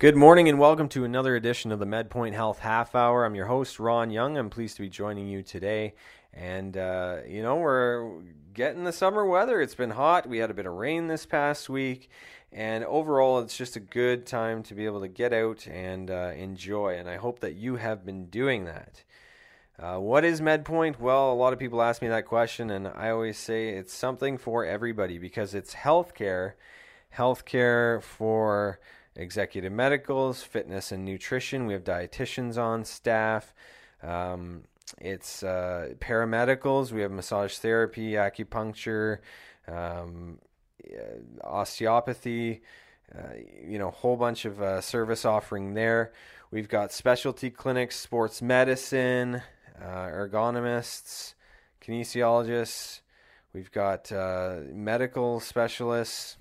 Good morning and welcome to another edition of the MedPoint Health Half Hour. I'm your host, Ron Young. I'm pleased to be joining you today. And, uh, you know, we're getting the summer weather. It's been hot. We had a bit of rain this past week. And overall, it's just a good time to be able to get out and uh, enjoy. And I hope that you have been doing that. Uh, what is MedPoint? Well, a lot of people ask me that question, and I always say it's something for everybody because it's healthcare, healthcare for executive medicals, fitness and nutrition. We have dietitians on staff. Um, it's uh, paramedicals. We have massage therapy, acupuncture, um, osteopathy. Uh, you know, a whole bunch of uh, service offering there. We've got specialty clinics, sports medicine, uh, ergonomists, kinesiologists. We've got uh, medical specialists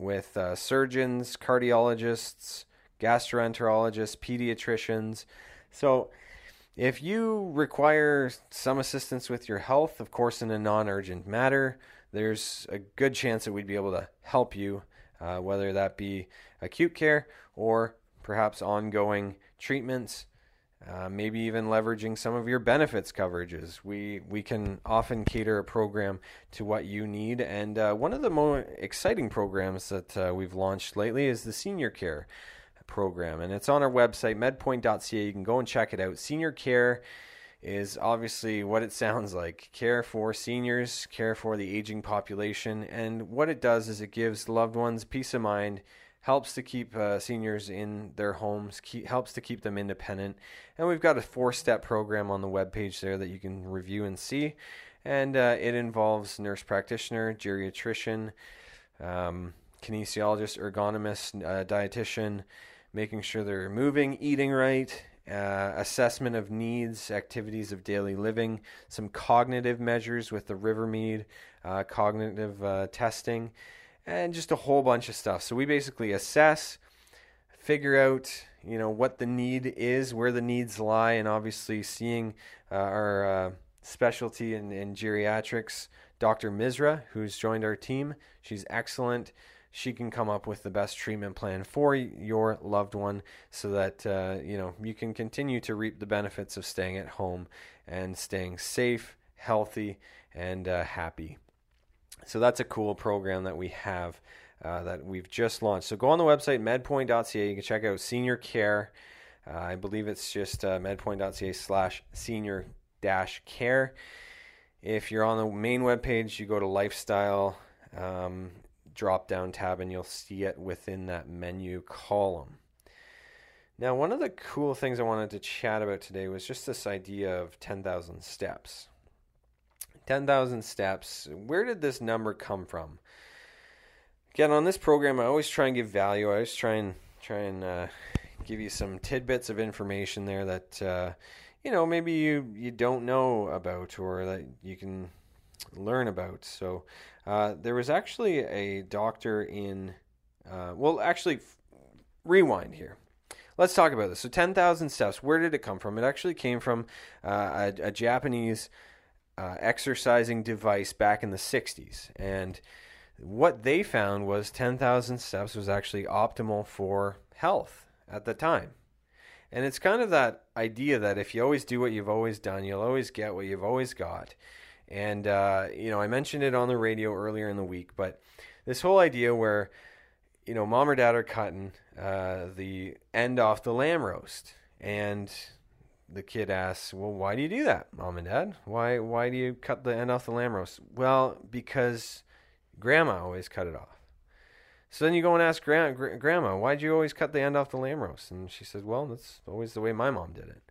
with uh, surgeons, cardiologists, gastroenterologists, pediatricians. So, if you require some assistance with your health, of course, in a non urgent matter, there's a good chance that we'd be able to help you, uh, whether that be acute care or perhaps ongoing treatments uh, maybe even leveraging some of your benefits coverages. We we can often cater a program to what you need, and uh, one of the more exciting programs that uh, we've launched lately is the senior care program, and it's on our website medpoint.ca. You can go and check it out. Senior care is obviously what it sounds like care for seniors, care for the aging population, and what it does is it gives loved ones peace of mind helps to keep uh, seniors in their homes, keep, helps to keep them independent. And we've got a four step program on the webpage there that you can review and see. And uh, it involves nurse practitioner, geriatrician, um, kinesiologist, ergonomist, uh, dietitian, making sure they're moving, eating right, uh, assessment of needs, activities of daily living, some cognitive measures with the Rivermead uh, cognitive uh, testing, and just a whole bunch of stuff. So we basically assess, figure out, you know, what the need is, where the needs lie, and obviously seeing uh, our uh, specialty in, in geriatrics, Dr. Misra, who's joined our team. She's excellent. She can come up with the best treatment plan for your loved one so that uh, you know you can continue to reap the benefits of staying at home and staying safe, healthy, and uh, happy. So that's a cool program that we have uh, that we've just launched. So go on the website medpoint.ca. You can check out senior care. Uh, I believe it's just uh, medpoint.ca slash senior dash care. If you're on the main webpage, you go to lifestyle um, drop down tab and you'll see it within that menu column. Now, one of the cool things I wanted to chat about today was just this idea of 10,000 steps. 10,000 steps. Where did this number come from? Again, on this program, I always try and give value. I always try and try and uh, give you some tidbits of information there that uh, you know maybe you you don't know about or that you can learn about. So uh, there was actually a doctor in. Uh, well, actually, rewind here let's talk about this. So, 10,000 steps, where did it come from? It actually came from uh, a, a, Japanese uh, exercising device back in the 60s. And what they found was 10,000 steps was actually optimal for health at the time. And it's kind of that idea that if you always do what you've always done, you'll always get what you've always got. And, uh, you know, I mentioned it on the radio earlier in the week, but this whole idea where, you know, mom or dad are cutting uh, the end off the lamb roast. And the kid asks, "Well, why do you do that, mom and dad? Why why do you cut the end off the lamb roast?" Well, because grandma always cut it off. So then you go and ask gra- gra- grandma, "Why'd you always cut the end off the lamb roast?" And she says, "Well, that's always the way my mom did it."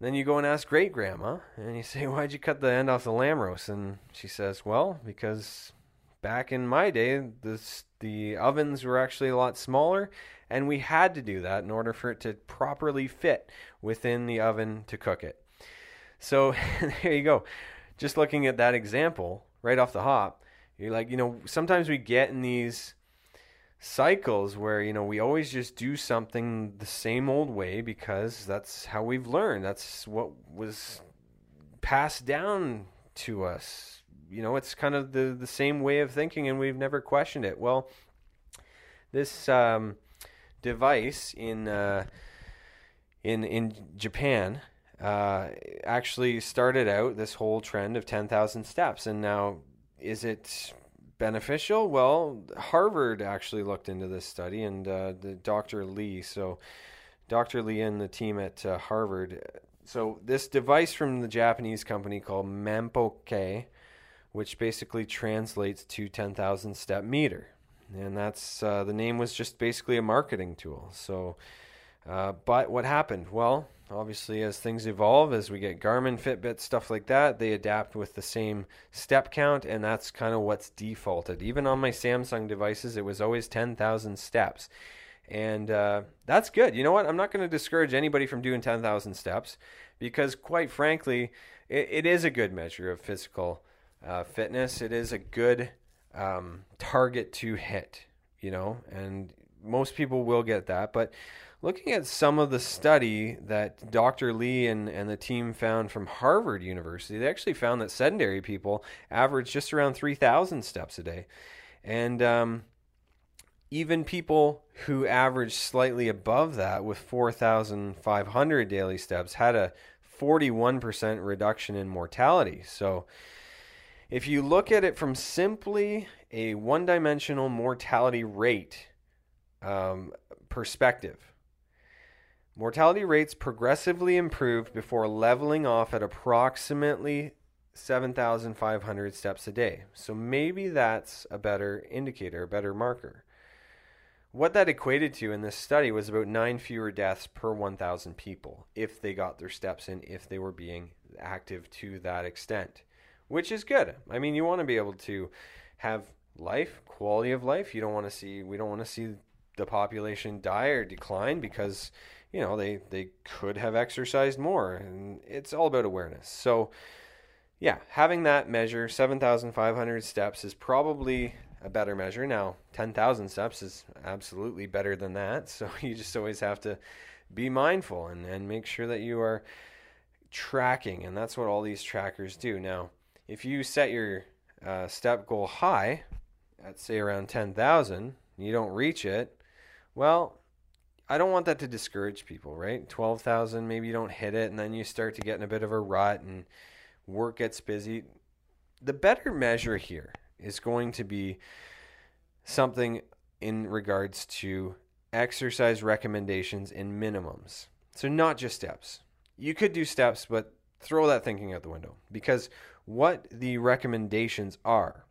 Then you go and ask great grandma, and you say, "Why'd you cut the end off the lamb roast?" And she says, "Well, because back in my day, the the ovens were actually a lot smaller, and we had to do that in order for it to properly fit within the oven to cook it. So there you go. Just looking at that example right off the hop, you're like, you know, sometimes we get in these cycles where you know we always just do something the same old way because that's how we've learned that's what was passed down to us you know, it's kind of the, the same way of thinking and we've never questioned it. Well, this um, device in uh, in in Japan uh, actually started out this whole trend of 10,000 steps, and now is it beneficial? Well, Harvard actually looked into this study, and uh, the Dr. Lee, so Dr. Lee and the team at uh, Harvard. So this device from the Japanese company called Manpo-kei, which basically translates to 10,000 step meter, and that's uh, the name was just basically a marketing tool. So, uh, but what happened? Well obviously as things evolve as we get garmin fitbit stuff like that they adapt with the same step count and that's kind of what's defaulted. Even on my samsung devices it was always 10000 steps. And uh, that's good. You know what? I'm not going to discourage anybody from doing 10000 steps because quite frankly it, it is a good measure of physical uh, fitness it is a good um, target to hit you know and most people will get that but looking at some of the study that Dr. Lee and, and the team found from Harvard University, they actually found that sedentary people average just around 3,000 steps a day. And um, even people who averaged slightly above that with 4,500 daily steps had a 41% reduction in mortality. So if you look at it from simply a one dimensional mortality rate um, perspective, Mortality rates progressively improved before leveling off at approximately 7,500 steps a day. So maybe that's a better indicator, a better marker. What that equated to in this study was about nine fewer deaths per 1,000 people if they got their steps in, if they were being active to that extent, which is good. I mean, you want to be able to have life, quality of life. You don't want to see, we don't want to see the population die or decline because you know they they could have exercised more and it's all about awareness so yeah having that measure 7500 steps is probably a better measure now 10000 steps is absolutely better than that so you just always have to be mindful and, and make sure that you are tracking and that's what all these trackers do now if you set your uh, step goal high at say around 10000 you don't reach it well I don't want that to discourage people, right? 12,000, maybe you don't hit it, and then you start to get in a bit of a rut and work gets busy. The better measure here is going to be something in regards to exercise recommendations and minimums. So, not just steps. You could do steps, but throw that thinking out the window because what the recommendations are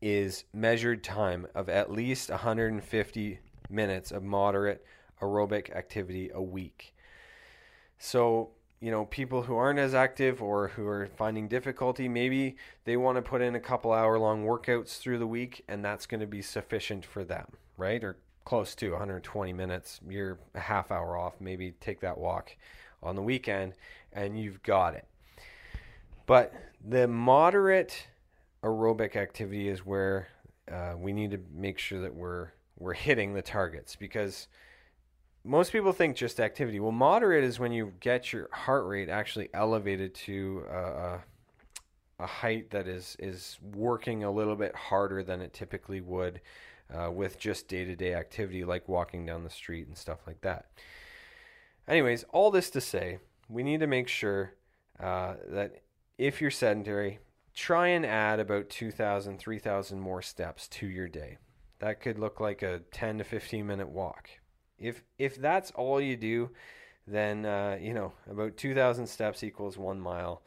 is measured time of at least 150 minutes of moderate aerobic activity a week. So, you know, people who aren't as active or who are finding difficulty, maybe they want to put in a couple hour long workouts through the week and that's going to be sufficient for them, right? Or close to 120 minutes. You're a half hour off. Maybe take that walk on the weekend and you've got it. But the moderate aerobic activity is where uh, we need to make sure that we're we're hitting the targets because most people think just activity. Well, moderate is when you get your heart rate actually elevated to a height that is is working a little bit harder than it typically would uh, with just day to day activity like walking down the street and stuff like that. Anyways, all this to say, we need to make sure uh, that if you're sedentary, try and add about 2,000, 3,000 more steps to your day. That could look like a 10 to 15 minute walk if if that's all you do, then uh, you know about 2,000 steps equals one mile.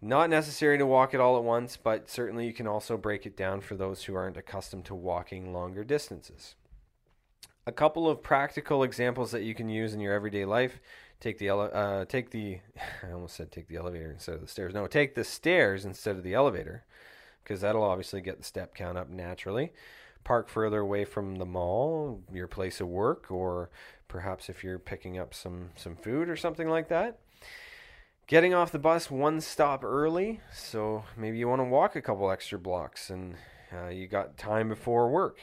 Not necessary to walk it all at once, but certainly you can also break it down for those who aren't accustomed to walking longer distances. A couple of practical examples that you can use in your everyday life. Take the ele- uh, take the I almost said take the elevator instead of the stairs. No, take the stairs instead of the elevator, because that'll obviously get the step count up naturally park further away from the mall, your place of work, or perhaps if you're picking up some, some food or something like that. Getting off the bus one stop early, so maybe you want to walk a couple extra blocks and uh, you got time before work.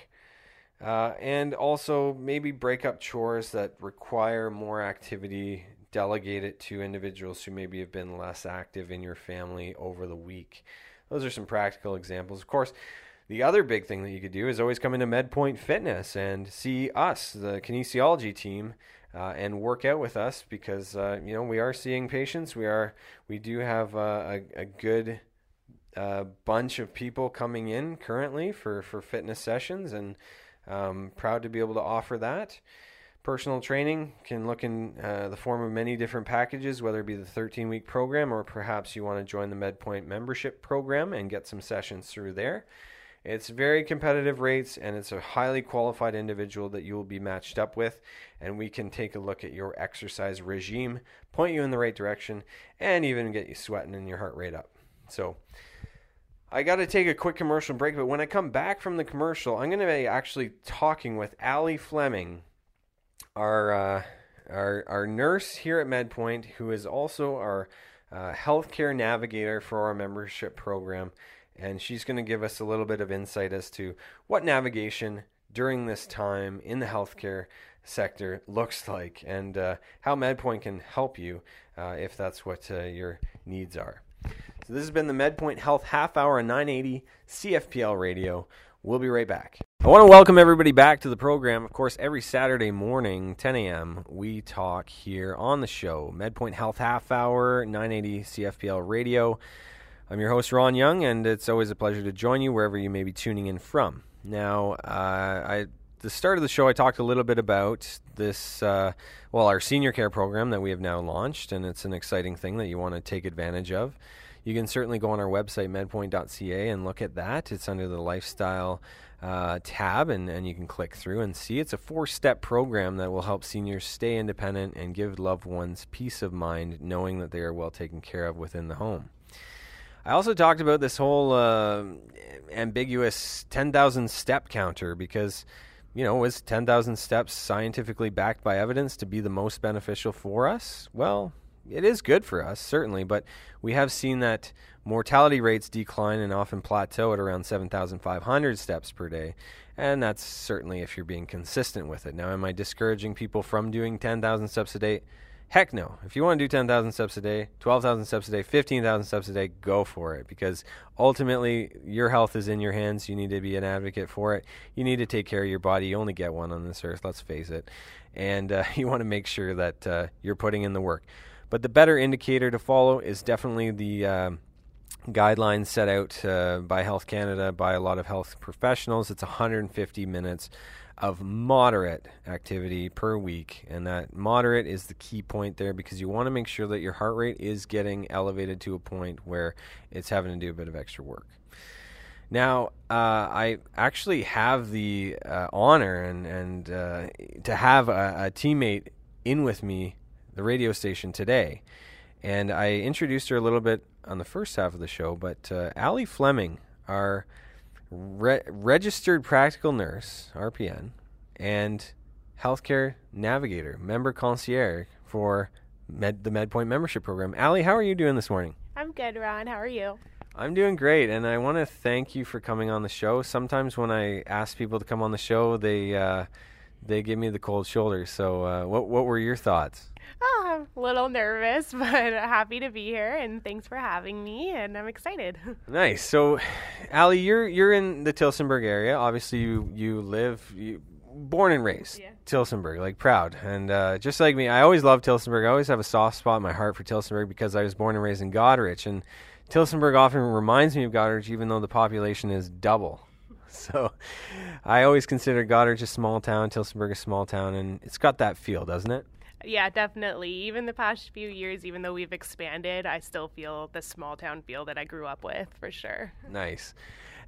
Uh, and also maybe break up chores that require more activity, delegate it to individuals who maybe have been less active in your family over the week. Those are some practical examples. Of course, The other big thing that you could do is always come into MedPoint Fitness and see us, the kinesiology team, uh, and work out with us because uh, you know we are seeing patients. We are we do have a, a, good uh, bunch of people coming in currently for for fitness sessions, and um, proud to be able to offer that. Personal training can look in uh, the form of many different packages, whether it be the 13 week program or perhaps you want to join the MedPoint membership program and get some sessions through there. It's very competitive rates and it's a highly qualified individual that you will be matched up with. And we can take a look at your exercise regime, point you in the right direction, and even get you sweating and your heart rate up. So, I got to take a quick commercial break, but when I come back from the commercial, I'm going to be actually talking with Allie Fleming, our uh, our our nurse here at MedPoint, who is also our uh, healthcare navigator for our membership program, and she's going to give us a little bit of insight as to what navigation during this time in the healthcare sector looks like, and uh, how MedPoint can help you uh, if that's what uh, your needs are. So this has been the MedPoint Health Half Hour on 980 CFPL Radio. We'll be right back. I want to welcome everybody back to the program. Of course, every Saturday morning, 10 a.m., we talk here on the show, MedPoint Health Half Hour, 980 CFPL Radio. I'm your host, Ron Young, and it's always a pleasure to join you wherever you may be tuning in from. Now, uh, I the start of the show, I talked a little bit about this, uh, well, our senior care program that we have now launched, and it's an exciting thing that you want to take advantage of you can certainly go on our website, medpoint.ca, and look at that. It's under the lifestyle uh, tab, and, and you can click through and see. It's a four step program that will help seniors stay independent and give loved ones peace of mind knowing that they are well taken care of within the home. I also talked about this whole uh, ambiguous 10,000 step counter because, you know, is 10,000 steps scientifically backed by evidence to be the most beneficial for us? Well, it is good for us, certainly, but we have seen that mortality rates decline and often plateau at around 7,500 steps per day. And that's certainly if you're being consistent with it. Now, am I discouraging people from doing 10,000 steps a day? Heck no. If you want to do 10,000 steps a day, 12,000 steps a day, 15,000 steps a day, go for it because ultimately your health is in your hands. You need to be an advocate for it. You need to take care of your body. You only get one on this earth, let's face it. And uh, you want to make sure that uh, you're putting in the work. But the better indicator to follow is definitely the uh, guidelines set out uh, by Health Canada, by a lot of health professionals. It's 150 minutes of moderate activity per week. And that moderate is the key point there because you want to make sure that your heart rate is getting elevated to a point where it's having to do a bit of extra work. Now, uh, I actually have the uh, honor and, and uh, to have a, a, teammate in with me the radio station today. And I introduced her a little bit on the first half of the show, but uh, Allie Fleming, our re- registered practical nurse, RPN, and healthcare navigator, member concierge for Med- the MedPoint membership program. Allie, how are you doing this morning? I'm good, Ron. How are you? I'm doing great, and I want to thank you for coming on the show. Sometimes when I ask people to come on the show, they uh, they give me the cold shoulder. So, uh, what what were your thoughts? Oh, I'm a little nervous, but happy to be here, and thanks for having me. And I'm excited. Nice. So, Allie, you're you're in the Tillsonburg area. Obviously, you you live. You, born and raised yeah. Tillsonburg, like proud, and uh, just like me, I always love Tillsonburg. I always have a soft spot in my heart for Tillsonburg because I was born and raised in Goderich, and Tillsonburg often reminds me of Goderich, even though the population is double. So, I always consider Goderich a small town, Tillsonburg a small town, and it's got that feel, doesn't it? Yeah, definitely. Even the past few years, even though we've expanded, I still feel the small town feel that I grew up with for sure. Nice.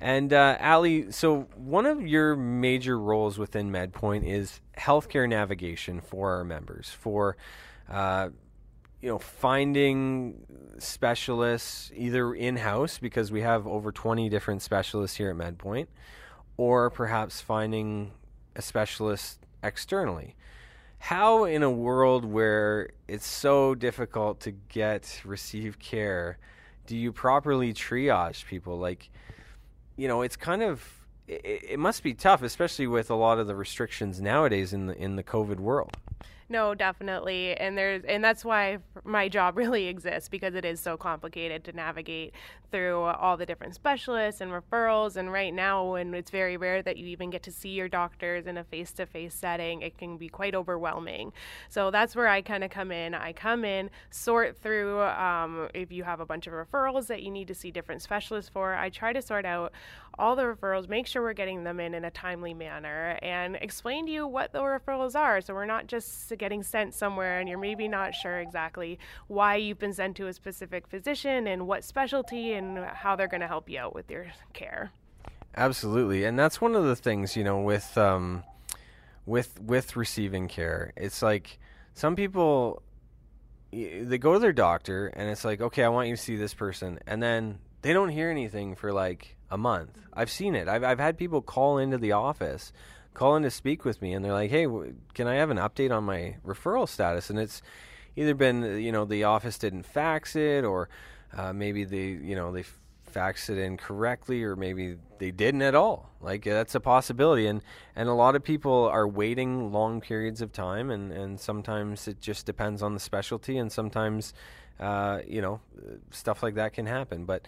And uh, Allie, so one of your major roles within MedPoint is healthcare navigation for our members, for uh, you know finding specialists either in house because we have over 20 different specialists here at MedPoint, or perhaps finding a specialist externally. How in a world where it's so difficult to get receive care do you properly triage people? Like you know it's kind of it, it, must be tough especially with a lot of the restrictions nowadays in the in the covid world No, definitely. And there's and that's why my job really exists because it is so complicated to navigate through all the different specialists and referrals and right now when it's very rare that you even get to see your doctors in a face-to-face setting, it can be quite overwhelming. So that's where I kind of come in. I come in, sort through um, if you have a bunch of referrals that you need to see different specialists for. I try to sort out all the referrals, make sure we're getting them in in a timely manner, and explain to you what the referrals are. So we're not just getting sent somewhere and you're maybe not sure exactly why you've been sent to a specific physician and what specialty and how they're going to help you out with your care. Absolutely, and that's one of the things you know with um, with with receiving care. It's like some people they go to their doctor and it's like, okay, I want you to see this person, and then they don't hear anything for like a month. I've seen it. I've I've had people call into the office, call in to speak with me, and they're like, "Hey, w- can I have an update on my referral status?" And it's either been you know the office didn't fax it, or uh, maybe they you know they faxed it in correctly, or maybe they didn't at all. Like that's a possibility, and and a lot of people are waiting long periods of time, and and sometimes it just depends on the specialty, and sometimes uh, you know stuff like that can happen, but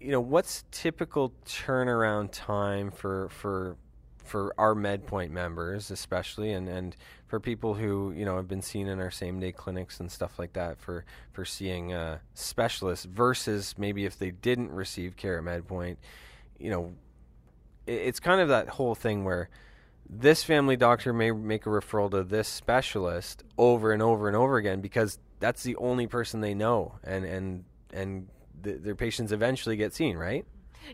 you know, what's typical turnaround time for for for our MedPoint members, especially, and and for people who you know have been seen in our same day clinics and stuff like that for for seeing specialists versus maybe if they didn't receive care at MedPoint, you know, it, it's kind of that whole thing where this family doctor may make a referral to this specialist over and over and over again because that's the only person they know and and and the, their patients eventually get seen, right?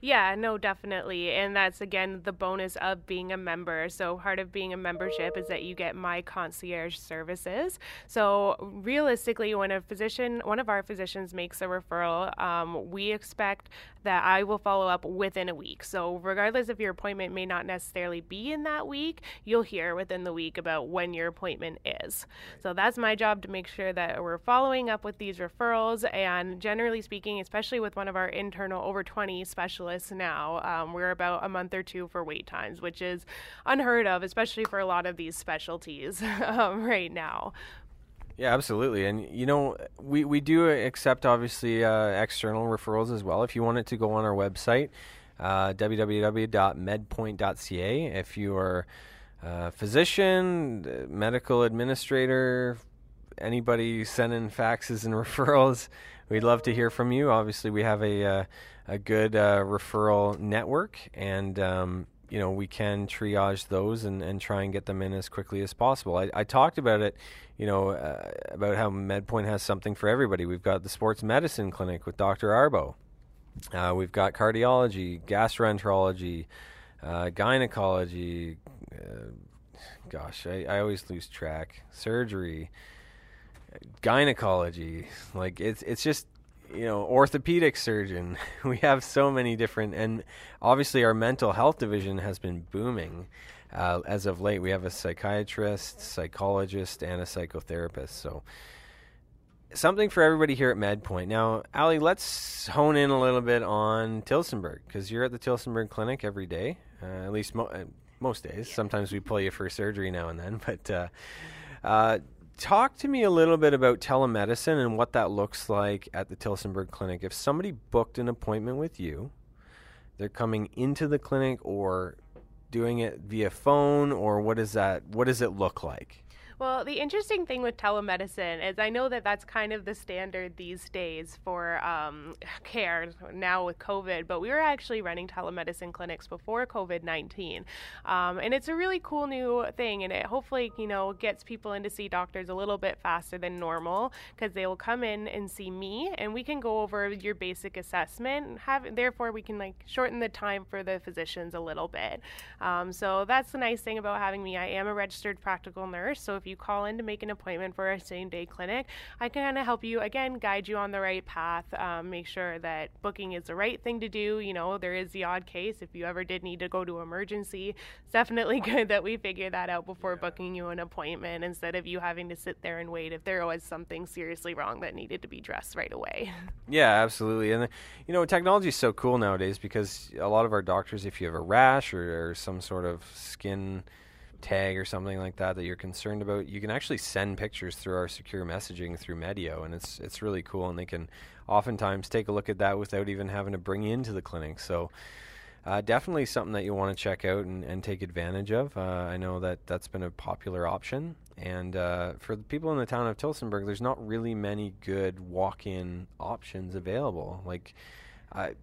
Yeah, no, definitely. And that's again the bonus of being a member. So, part of being a membership is that you get my concierge services. So, realistically, when a physician, one of our physicians makes a referral, um, we expect that I will follow up within a week. So, regardless if your appointment may not necessarily be in that week, you'll hear within the week about when your appointment is. So, that's my job to make sure that we're following up with these referrals. And generally speaking, especially with one of our internal over 20 specialists now, um, we're about a month or two for wait times, which is unheard of, especially for a lot of these specialties um, right now. Yeah, absolutely. And you know, we we do accept obviously uh, external referrals as well. If you wanted to go on our website, uh, www.medpoint.ca. If you are a physician, medical administrator, anybody sending faxes and referrals, we'd love to hear from you. Obviously, we have a uh, a good uh, referral network, and um, you know we can triage those and, and try and get them in as quickly as possible. I, I talked about it, you know, uh, about how MedPoint has something for everybody. We've got the sports medicine clinic with Dr. Arbo. Uh, we've got cardiology, gastroenterology, uh, gynecology. Uh, gosh, I, I always lose track. Surgery, gynecology. Like it's it's just you know, orthopedic surgeon. We have so many different, and obviously our mental health division has been booming uh, as of late. We have a psychiatrist, psychologist, and a psychotherapist. So something for everybody here at MedPoint. Now, Allie, let's hone in a little bit on Tillsonburg because you're at the Tillsonburg Clinic every day, uh, at least mo- uh, most days. Sometimes we pull you for surgery now and then, but. Uh, uh talk to me a little bit about telemedicine and what that looks like at the Tillsonburg Clinic. If somebody booked an appointment with you, they're coming into the clinic or doing it via phone or what is that what does it look like? Well, the interesting thing with telemedicine is I know that that's kind of the standard these days for um, care now with COVID, but we were actually running telemedicine clinics before COVID 19. Um, and it's a really cool new thing, and it hopefully, you know, gets people in to see doctors a little bit faster than normal because they will come in and see me, and we can go over your basic assessment. Have, therefore, we can like shorten the time for the physicians a little bit. Um, so that's the nice thing about having me. I am a registered practical nurse, so if you call in to make an appointment for a same day clinic, I can kind of help you again, guide you on the right path, um, make sure that booking is the right thing to do. You know, there is the odd case if you ever did need to go to emergency. It's definitely good that we figure that out before yeah. booking you an appointment instead of you having to sit there and wait if there was something seriously wrong that needed to be dressed right away. Yeah, absolutely. And you know, technology is so cool nowadays because a lot of our doctors, if you have a rash or, or some sort of skin tag or something like that that you're concerned about, you can actually send pictures through our secure messaging through Medeo, and it's it's really cool. And they can oftentimes take a look at that without even having to bring you into the clinic. So. Uh, definitely something that you want to check out and, and take advantage of. Uh, I know that that's been a popular option. And uh, for the people in the town of Tillsonburg, there's not really many good walk in options available. Like,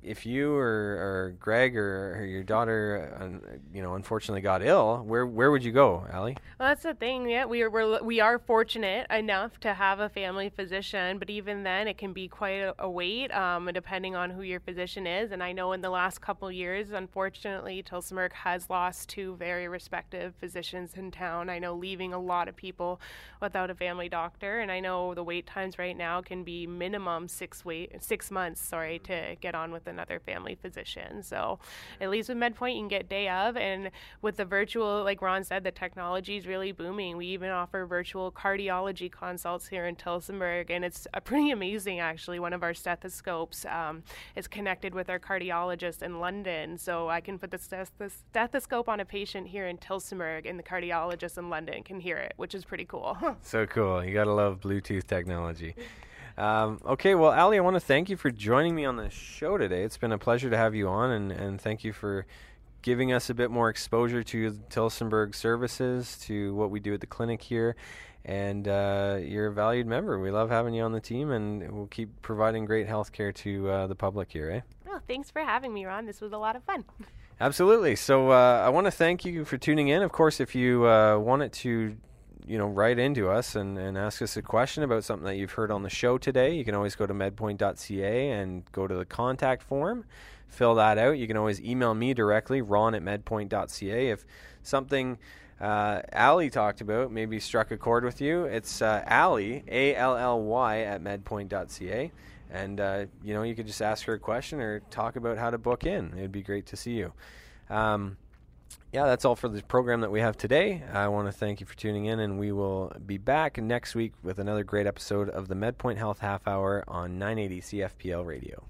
if you or, or Greg or, or your daughter, uh, you know, unfortunately got ill, where where would you go, Allie? Well, that's the thing. Yeah, we are we're, we are fortunate enough to have a family physician, but even then, it can be quite a, a wait, um, depending on who your physician is. And I know in the last couple years, unfortunately, Tillsonburg has lost two very respected physicians in town. I know leaving a lot of people without a family doctor, and I know the wait times right now can be minimum six wait six months. Sorry to get on on with another family physician. So at least with MedPoint, you can get day of. And with the virtual, like Ron said, the technology is really booming. We even offer virtual cardiology consults here in Tillsonburg, and it's pretty amazing actually. One of our stethoscopes um, is connected with our cardiologist in London. So I can put the stethoscope on a patient here in Tillsonburg, and the cardiologist in London can hear it, which is pretty cool. so cool. You got to love Bluetooth technology. Um, okay, well, Allie, I want to thank you for joining me on the show today. It's been a pleasure to have you on, and, and thank you for giving us a bit more exposure to Tillsonburg services, to what we do at the clinic here. And uh, you're a valued member. We love having you on the team, and we'll keep providing great health care to uh, the public here, eh? Oh, thanks for having me, Ron. This was a lot of fun. Absolutely. So uh, I want to thank you for tuning in. Of course, if you uh, wanted to you know, write into us and, and ask us a question about something that you've heard on the show today. You can always go to medpoint.ca and go to the contact form, fill that out. You can always email me directly, ron at medpoint.ca. If something uh, Allie talked about maybe struck a chord with you, it's uh, Allie, A L L Y, at medpoint.ca. And, uh, you know, you could just ask her a question or talk about how to book in. It'd be great to see you. Um, yeah, that's all for the program that we have today. I want to thank you for tuning in, and we will be back next week with another great episode of the MedPoint Health Half Hour on 980 CFPL Radio.